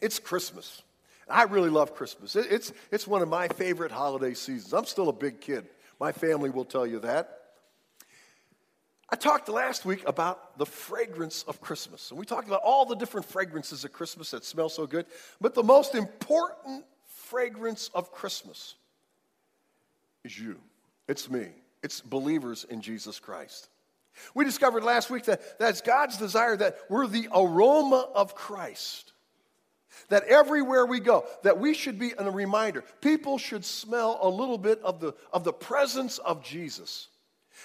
It's Christmas. I really love Christmas. It's, it's one of my favorite holiday seasons. I'm still a big kid. My family will tell you that. I talked last week about the fragrance of Christmas. And we talked about all the different fragrances of Christmas that smell so good. But the most important fragrance of Christmas is you. It's me. It's believers in Jesus Christ. We discovered last week that that's God's desire that we're the aroma of Christ. That everywhere we go, that we should be a reminder. People should smell a little bit of the, of the presence of Jesus.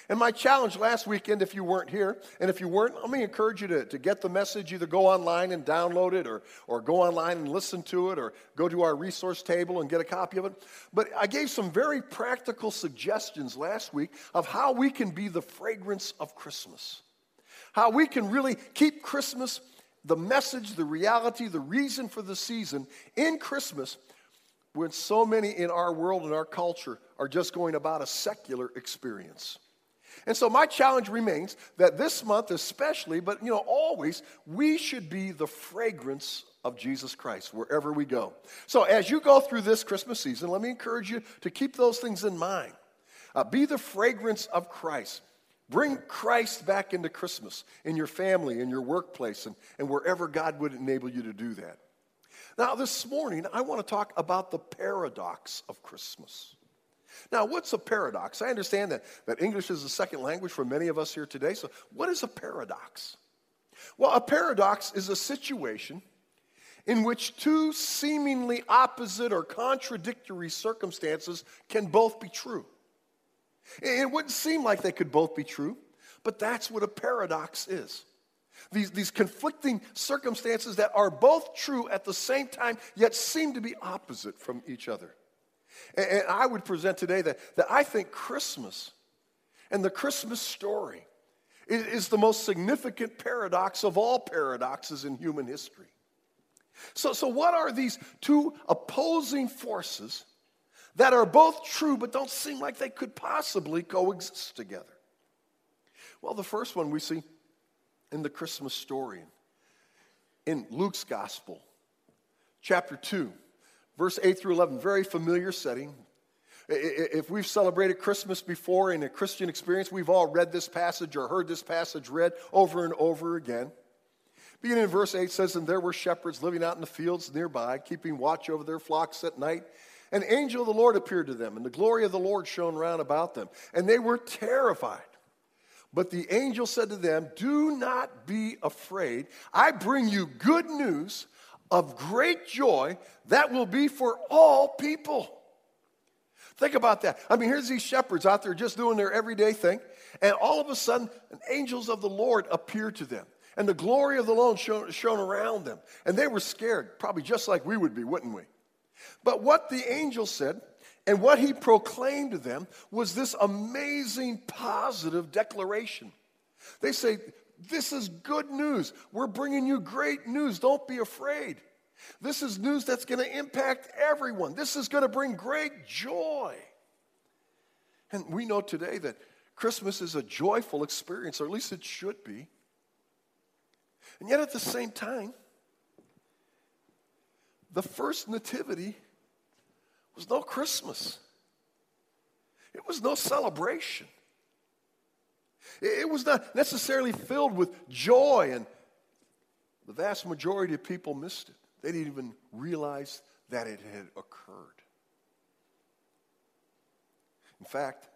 And my challenge last weekend, if you weren't here, and if you weren't, let me encourage you to, to get the message. Either go online and download it, or, or go online and listen to it, or go to our resource table and get a copy of it. But I gave some very practical suggestions last week of how we can be the fragrance of Christmas. How we can really keep Christmas, the message, the reality, the reason for the season in Christmas when so many in our world and our culture are just going about a secular experience. And so my challenge remains that this month especially, but you know always, we should be the fragrance of Jesus Christ wherever we go. So as you go through this Christmas season, let me encourage you to keep those things in mind. Uh, be the fragrance of Christ. Bring Christ back into Christmas in your family, in your workplace, and, and wherever God would enable you to do that. Now, this morning, I want to talk about the paradox of Christmas. Now, what's a paradox? I understand that, that English is a second language for many of us here today. So, what is a paradox? Well, a paradox is a situation in which two seemingly opposite or contradictory circumstances can both be true. It wouldn't seem like they could both be true, but that's what a paradox is. These, these conflicting circumstances that are both true at the same time, yet seem to be opposite from each other. And, and I would present today that, that I think Christmas and the Christmas story is, is the most significant paradox of all paradoxes in human history. So, so, what are these two opposing forces that are both true but don't seem like they could possibly coexist together? Well, the first one we see in the Christmas story in Luke's gospel, chapter 2 verse 8 through 11, very familiar setting. If we've celebrated Christmas before in a Christian experience, we've all read this passage or heard this passage read over and over again. Beginning in verse 8 says, And there were shepherds living out in the fields nearby, keeping watch over their flocks at night. An angel of the Lord appeared to them, and the glory of the Lord shone round about them, and they were terrified. But the angel said to them, Do not be afraid. I bring you good news of great joy that will be for all people. Think about that. I mean, here's these shepherds out there just doing their everyday thing, and all of a sudden, angels of the Lord appear to them. And the glory of the Lord shone, shone around them. And they were scared, probably just like we would be, wouldn't we? But what the angel said and what he proclaimed to them was this amazing positive declaration. They say, this is good news. We're bringing you great news. Don't be afraid. This is news that's going to impact everyone. This is going to bring great joy. And we know today that Christmas is a joyful experience, or at least it should be. And yet at the same time, the first nativity was no Christmas, it was no celebration. It was not necessarily filled with joy, and the vast majority of people missed it. They didn't even realize that it had occurred. In fact,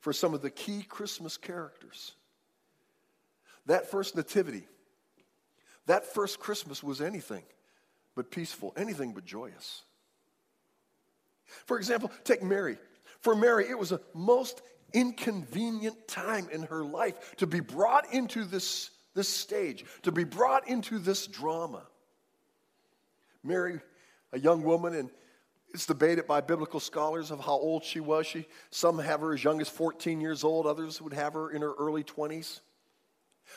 for some of the key Christmas characters, that first nativity, that first Christmas was anything but peaceful, anything but joyous. For example, take Mary. For Mary, it was a most inconvenient time in her life to be brought into this, this stage, to be brought into this drama. Mary, a young woman, and it's debated by biblical scholars of how old she was. She, some have her as young as 14 years old, others would have her in her early 20s.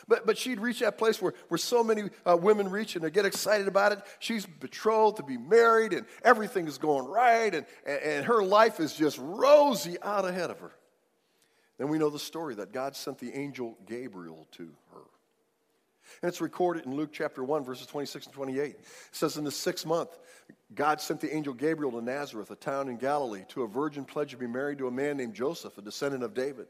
But, but she'd reach that place where, where so many uh, women reach and they get excited about it. She's betrothed to be married and everything is going right and, and, and her life is just rosy out ahead of her. Then we know the story that God sent the angel Gabriel to her. And it's recorded in Luke chapter 1, verses 26 and 28. It says, In the sixth month, God sent the angel Gabriel to Nazareth, a town in Galilee, to a virgin pledged to be married to a man named Joseph, a descendant of David.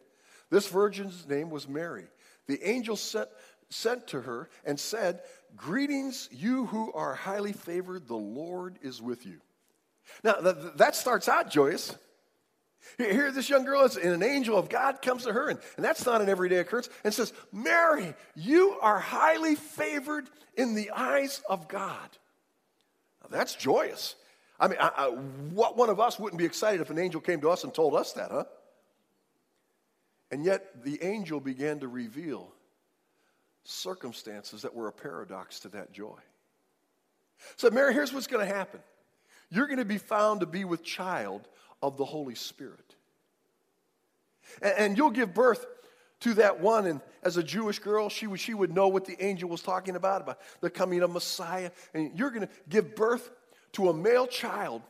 This virgin's name was Mary. The angel sent, sent to her and said, Greetings, you who are highly favored, the Lord is with you. Now, that starts out joyous. Here, this young girl is, and an angel of God comes to her, and, and that's not an everyday occurrence, and says, Mary, you are highly favored in the eyes of God. Now, that's joyous. I mean, I, I, what one of us wouldn't be excited if an angel came to us and told us that, huh? And yet, the angel began to reveal circumstances that were a paradox to that joy. So, Mary, here's what's going to happen you're going to be found to be with child of the Holy Spirit. And, and you'll give birth to that one. And as a Jewish girl, she would, she would know what the angel was talking about, about the coming of Messiah. And you're going to give birth to a male child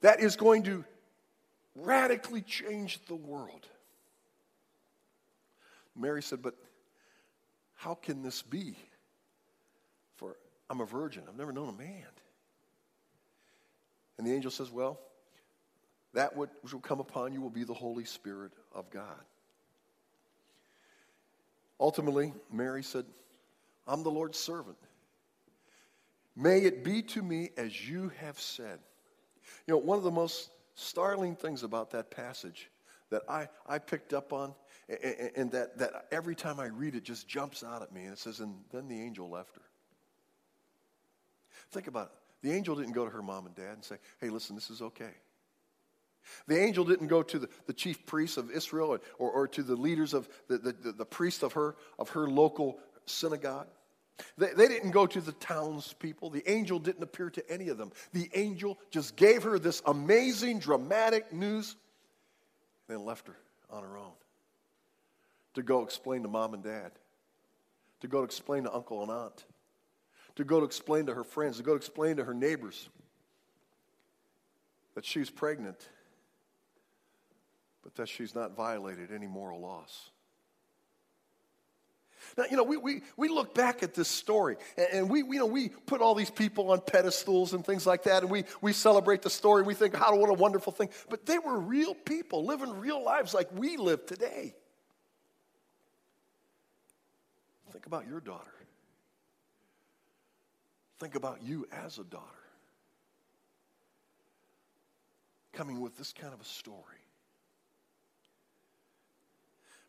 that is going to radically change the world. Mary said, But how can this be? For I'm a virgin, I've never known a man. And the angel says, Well, that which will come upon you will be the Holy Spirit of God. Ultimately, Mary said, I'm the Lord's servant. May it be to me as you have said. You know, one of the most startling things about that passage that I, I picked up on, and, that, that every time I read it just jumps out at me, and it says, And then the angel left her. Think about it. The angel didn't go to her mom and dad and say, Hey, listen, this is okay. The angel didn't go to the, the chief priests of Israel or, or to the leaders of the, the, the priest of her, of her local synagogue. They, they didn't go to the townspeople. The angel didn't appear to any of them. The angel just gave her this amazing, dramatic news, and then left her on her own to go explain to mom and dad, to go to explain to uncle and aunt, to go to explain to her friends, to go to explain to her neighbors that she's pregnant but that she's not violated any moral laws. Now, you know, we, we, we look back at this story and, and, we, you know, we put all these people on pedestals and things like that, and we, we celebrate the story. We think, how, what a wonderful thing. But they were real people living real lives like we live today. Think about your daughter. Think about you as a daughter coming with this kind of a story.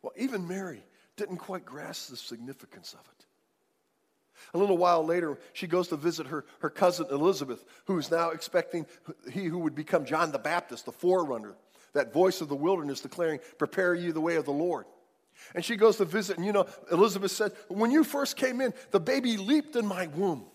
Well, even Mary didn't quite grasp the significance of it. A little while later, she goes to visit her, her cousin Elizabeth, who's now expecting he who would become John the Baptist, the forerunner, that voice of the wilderness declaring, Prepare you the way of the Lord. And she goes to visit, and you know, Elizabeth said, When you first came in, the baby leaped in my womb.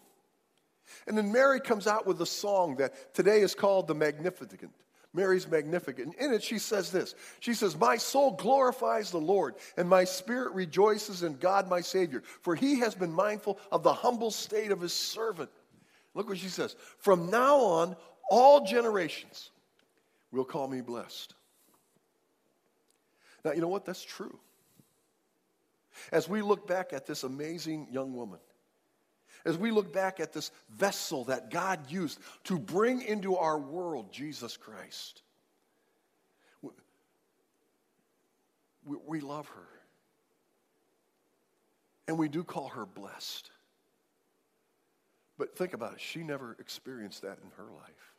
And then Mary comes out with a song that today is called the Magnificat. Mary's Magnificat. And in it, she says this She says, My soul glorifies the Lord, and my spirit rejoices in God my Savior, for he has been mindful of the humble state of his servant. Look what she says From now on, all generations will call me blessed. Now, you know what? That's true. As we look back at this amazing young woman, as we look back at this vessel that God used to bring into our world Jesus Christ. We, we, love her. And we do call her blessed. But think about it, she never experienced that in her life.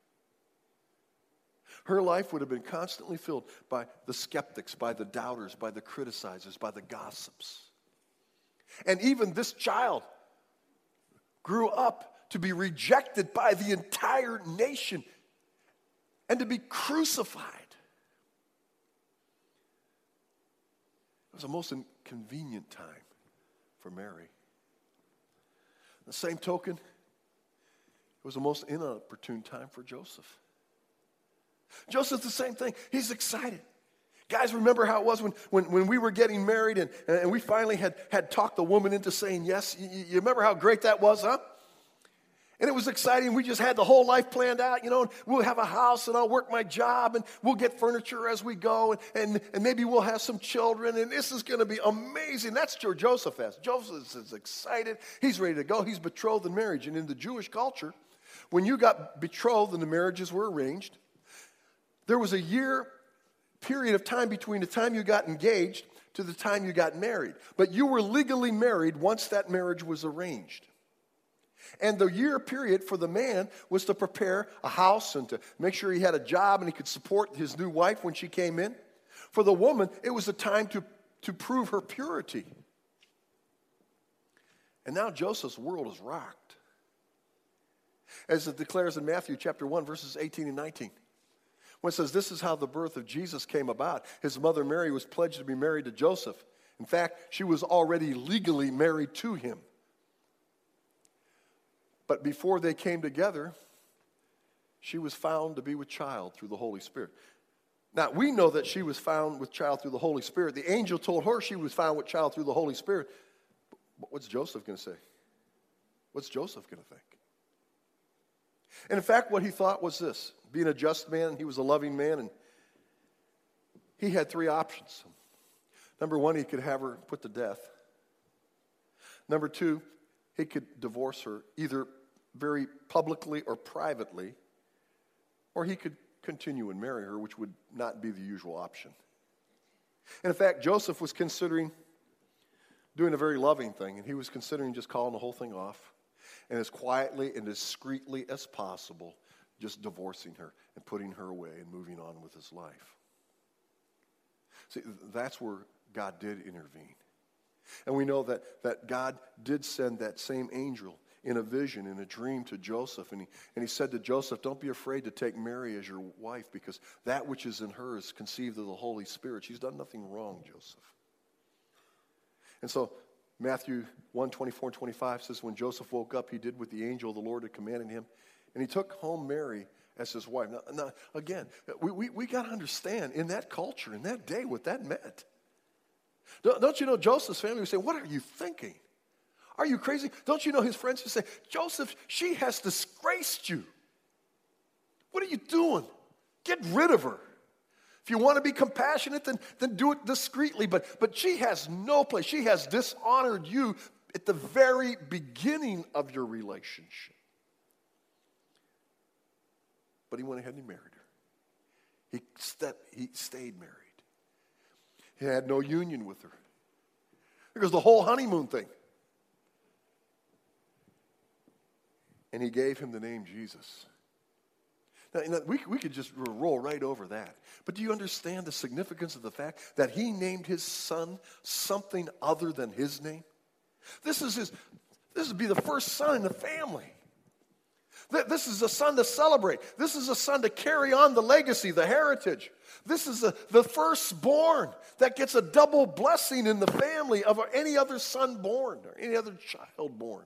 Her life would have been constantly filled by the skeptics, by the doubters, by the criticizers, by the gossips. And even this child grew up to be rejected by the entire nation and to be crucified. It was a most inconvenient time for Mary. The same token, it was the most inopportune time for Joseph. Joseph's the same thing. He's excited. Guys, remember how it was when, when, when we were getting married and, and we finally had, had talked the woman into saying yes? You, you remember how great that was, huh? And it was exciting. We just had the whole life planned out. You know, we'll have a house and I'll work my job and we'll get furniture as we go and, and, and maybe we'll have some children and this is going to be amazing. That's where Joseph is. Joseph is excited. He's ready to go. He's betrothed in marriage. And in the Jewish culture, when you got betrothed and the marriages were arranged, there was a year period of time between the time you got engaged to the time you got married. But you were legally married once that marriage was arranged. And the year period for the man was to prepare a house and to make sure he had a job and he could support his new wife when she came in. For the woman, it was a time to, to prove her purity. And now Joseph's world is rocked. As it declares in Matthew chapter 1, verses 18 and 19. When it says, This is how the birth of Jesus came about. His mother Mary was pledged to be married to Joseph. In fact, she was already legally married to him. But before they came together, she was found to be with child through the Holy Spirit. Now, we know that she was found with child through the Holy Spirit. The angel told her she was found with child through the Holy Spirit. But what's Joseph going to say? What's Joseph going to think? And in fact, what he thought was this being a just man, he was a loving man, and he had three options. Number one, he could have her put to death. Number two, he could divorce her either very publicly or privately, or he could continue and marry her, which would not be the usual option. And in fact, Joseph was considering doing a very loving thing, and he was considering just calling the whole thing off and as quietly and discreetly as possible, just divorcing her and putting her away and moving on with his life. See, that's where God did intervene. And we know that, that God did send that same angel in a vision, in a dream to Joseph. And he, and he said to Joseph, Don't be afraid to take Mary as your wife because that which is in her is conceived of the Holy Spirit. She's done nothing wrong, Joseph. And so Matthew 1 24 and 25 says, When Joseph woke up, he did what the angel the Lord had commanded him, and he took home Mary as his wife. Now, now again, we, we, we got to understand in that culture, in that day, what that meant. Don't you know Joseph's family would say, What are you thinking? Are you crazy? Don't you know his friends would say, Joseph, she has disgraced you. What are you doing? Get rid of her. If you want to be compassionate, then, then do it discreetly. But, but she has no place. She has dishonored you at the very beginning of your relationship. But he went ahead and he married her. He, stepped, he stayed married. He had no union with her. Because the whole honeymoon thing. And he gave him the name Jesus. Now, you know, we, we could just roll right over that. But do you understand the significance of the fact that he named his son something other than his name? This is his, this would be the first son in the family. This is a son to celebrate. This is a son to carry on the legacy, the heritage. This is a, the firstborn that gets a double blessing in the family of any other son born or any other child born.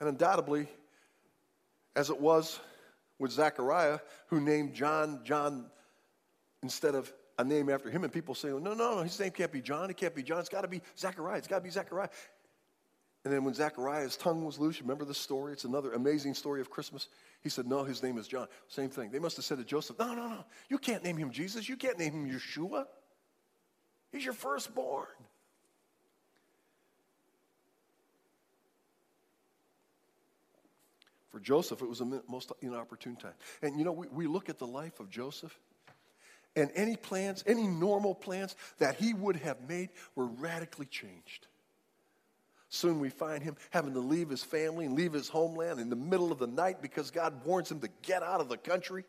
And undoubtedly, as it was with Zechariah, who named John John instead of a name after him, and people say, no, no, no, his name can't be John. It can't be John. It's got to be Zechariah. It's got to be Zechariah. And then when Zechariah's tongue was loose, remember the story? It's another amazing story of Christmas. He said, No, his name is John. Same thing. They must have said to Joseph, No, no, no. You can't name him Jesus. You can't name him Yeshua. He's your firstborn. For Joseph, it was a most inopportune time. And you know, we, we look at the life of Joseph, and any plans, any normal plans that he would have made were radically changed. Soon we find him having to leave his family and leave his homeland in the middle of the night because God warns him to get out of the country.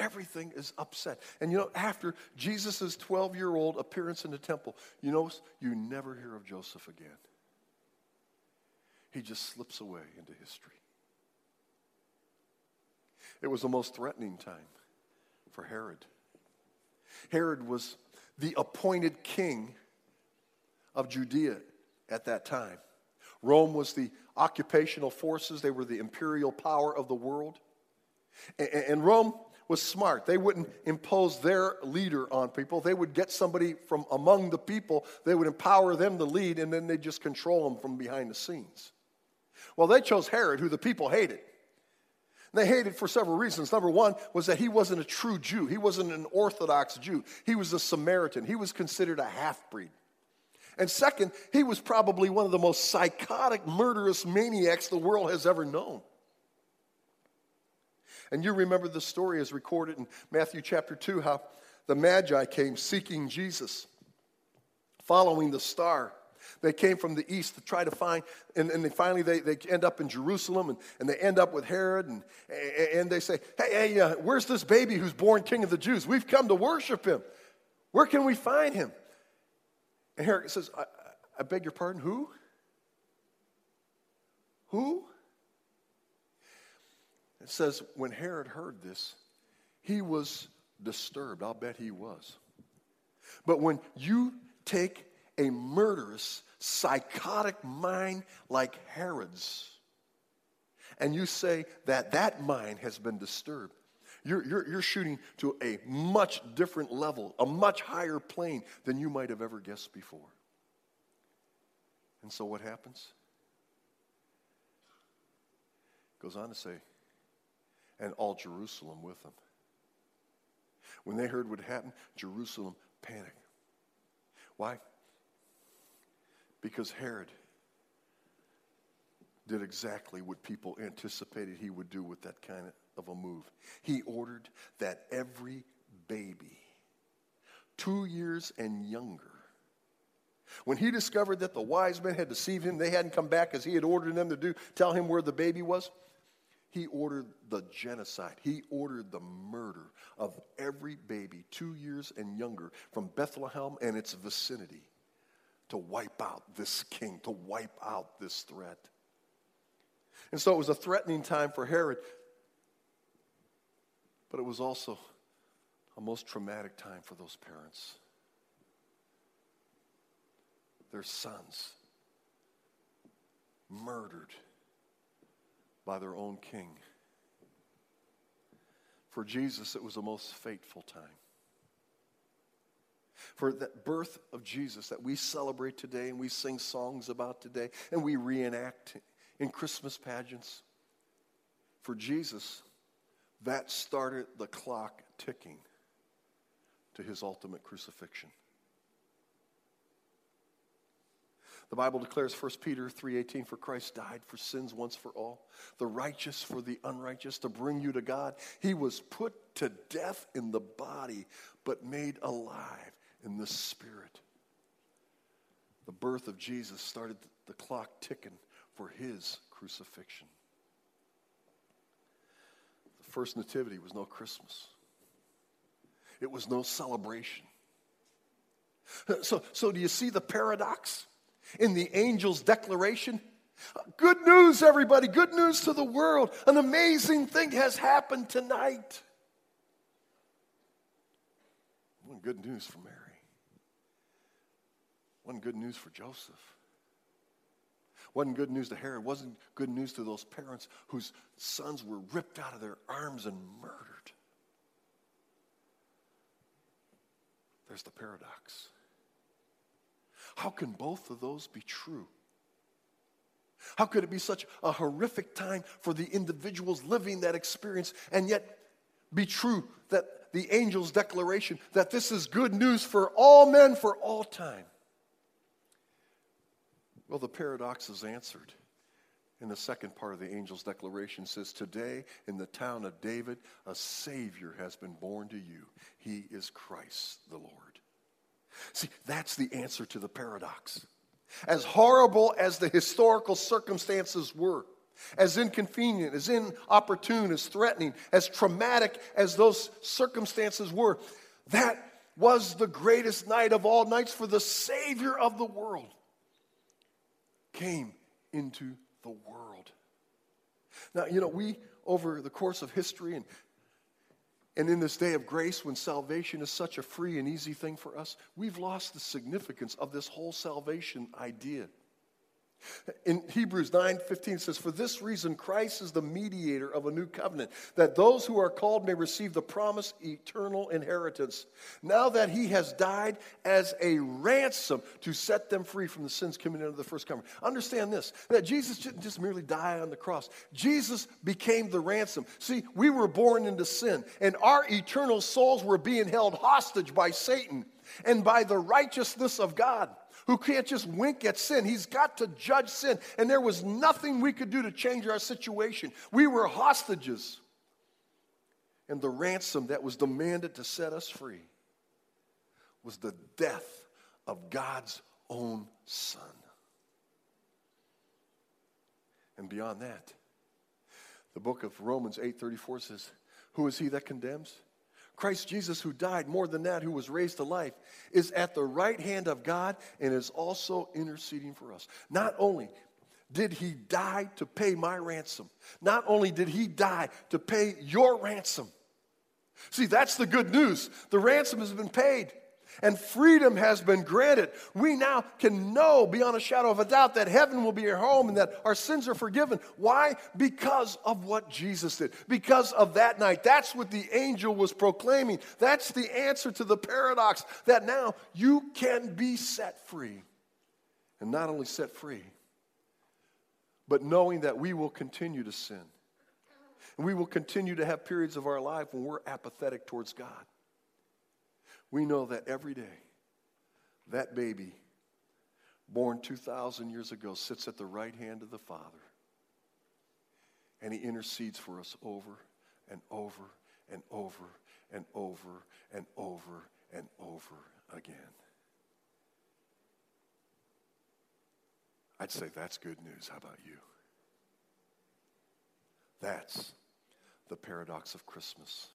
Everything is upset. And you know, after Jesus' 12 year old appearance in the temple, you know, you never hear of Joseph again. He just slips away into history. It was the most threatening time for Herod. Herod was the appointed king of Judea at that time. Rome was the occupational forces, they were the imperial power of the world. And Rome was smart. They wouldn't impose their leader on people. They would get somebody from among the people, they would empower them to lead, and then they'd just control them from behind the scenes. Well, they chose Herod, who the people hated. They hated for several reasons. Number one was that he wasn't a true Jew, he wasn't an Orthodox Jew, he was a Samaritan, he was considered a half breed. And second, he was probably one of the most psychotic, murderous maniacs the world has ever known. And you remember the story as recorded in Matthew chapter 2 how the Magi came seeking Jesus, following the star. They came from the east to try to find, and, and they finally they, they end up in Jerusalem and, and they end up with Herod, and, and they say, Hey, hey uh, where's this baby who's born king of the Jews? We've come to worship him. Where can we find him? And Herod says, I, I beg your pardon, who? Who? It says, when Herod heard this, he was disturbed. I'll bet he was. But when you take a murderous, psychotic mind like Herod's, and you say that that mind has been disturbed, you're, you're, you're shooting to a much different level, a much higher plane than you might have ever guessed before. And so what happens? Goes on to say, and all Jerusalem with them. When they heard what happened, Jerusalem panicked. Why? Because Herod did exactly what people anticipated he would do with that kind of a move. He ordered that every baby, two years and younger, when he discovered that the wise men had deceived him, they hadn't come back as he had ordered them to do, tell him where the baby was, he ordered the genocide. He ordered the murder of every baby two years and younger from Bethlehem and its vicinity to wipe out this king, to wipe out this threat. And so it was a threatening time for Herod, but it was also a most traumatic time for those parents. Their sons murdered by their own king. For Jesus, it was a most fateful time. For that birth of Jesus that we celebrate today and we sing songs about today and we reenact in Christmas pageants. For Jesus, that started the clock ticking to his ultimate crucifixion. The Bible declares 1 Peter 3:18 for Christ died for sins once for all, the righteous for the unrighteous to bring you to God. He was put to death in the body but made alive in the spirit. The birth of Jesus started the clock ticking for his crucifixion. The first nativity was no Christmas. It was no celebration. So, so do you see the paradox? in the angel's declaration. Good news, everybody. Good news to the world. An amazing thing has happened tonight. Good news for Mary. One good news for Joseph. Wasn't good news to Herod. Wasn't good news to those parents whose sons were ripped out of their arms and murdered. There's the paradox. How can both of those be true? How could it be such a horrific time for the individuals living that experience and yet be true that the angel's declaration that this is good news for all men for all time? Well, the paradox is answered. In the second part of the angel's declaration says, Today in the town of David, a Savior has been born to you. He is Christ the Lord. See, that's the answer to the paradox. As horrible as the historical circumstances were, as inconvenient, as inopportune, as threatening, as traumatic as those circumstances were, that was the greatest night of all nights for the Savior of the world came into the world. Now, you know, we, over the course of history and and in this day of grace, when salvation is such a free and easy thing for us, we've lost the significance of this whole salvation idea. In Hebrews 9 15 says, For this reason, Christ is the mediator of a new covenant, that those who are called may receive the promised eternal inheritance. Now that he has died as a ransom to set them free from the sins committed under the first covenant. Understand this that Jesus didn't just merely die on the cross, Jesus became the ransom. See, we were born into sin, and our eternal souls were being held hostage by Satan and by the righteousness of God who can't just wink at sin. He's got to judge sin. And there was nothing we could do to change our situation. We were hostages. And the ransom that was demanded to set us free was the death of God's own Son. And beyond that, the book of Romans 8:34 says, "Who is he that condemns? Christ Jesus, who died, more than that, who was raised to life, is at the right hand of God and is also interceding for us. Not only did he die to pay my ransom, not only did he die to pay your ransom. See, that's the good news. The ransom has been paid and freedom has been granted. We now can know beyond a shadow of a doubt that heaven will be our home and that our sins are forgiven. Why? Because of what Jesus did. Because of that night. That's what the angel was proclaiming. That's the answer to the paradox that now you can be set free. And not only set free, but knowing that we will continue to sin. And we will continue to have periods of our life when we're apathetic towards God we know that every day, that baby born 2,000 years ago sits at the right hand of the Father. And he intercedes for us over and over and over and over and over and over again. I'd say that's good news. How about you? That's the paradox of Christmas.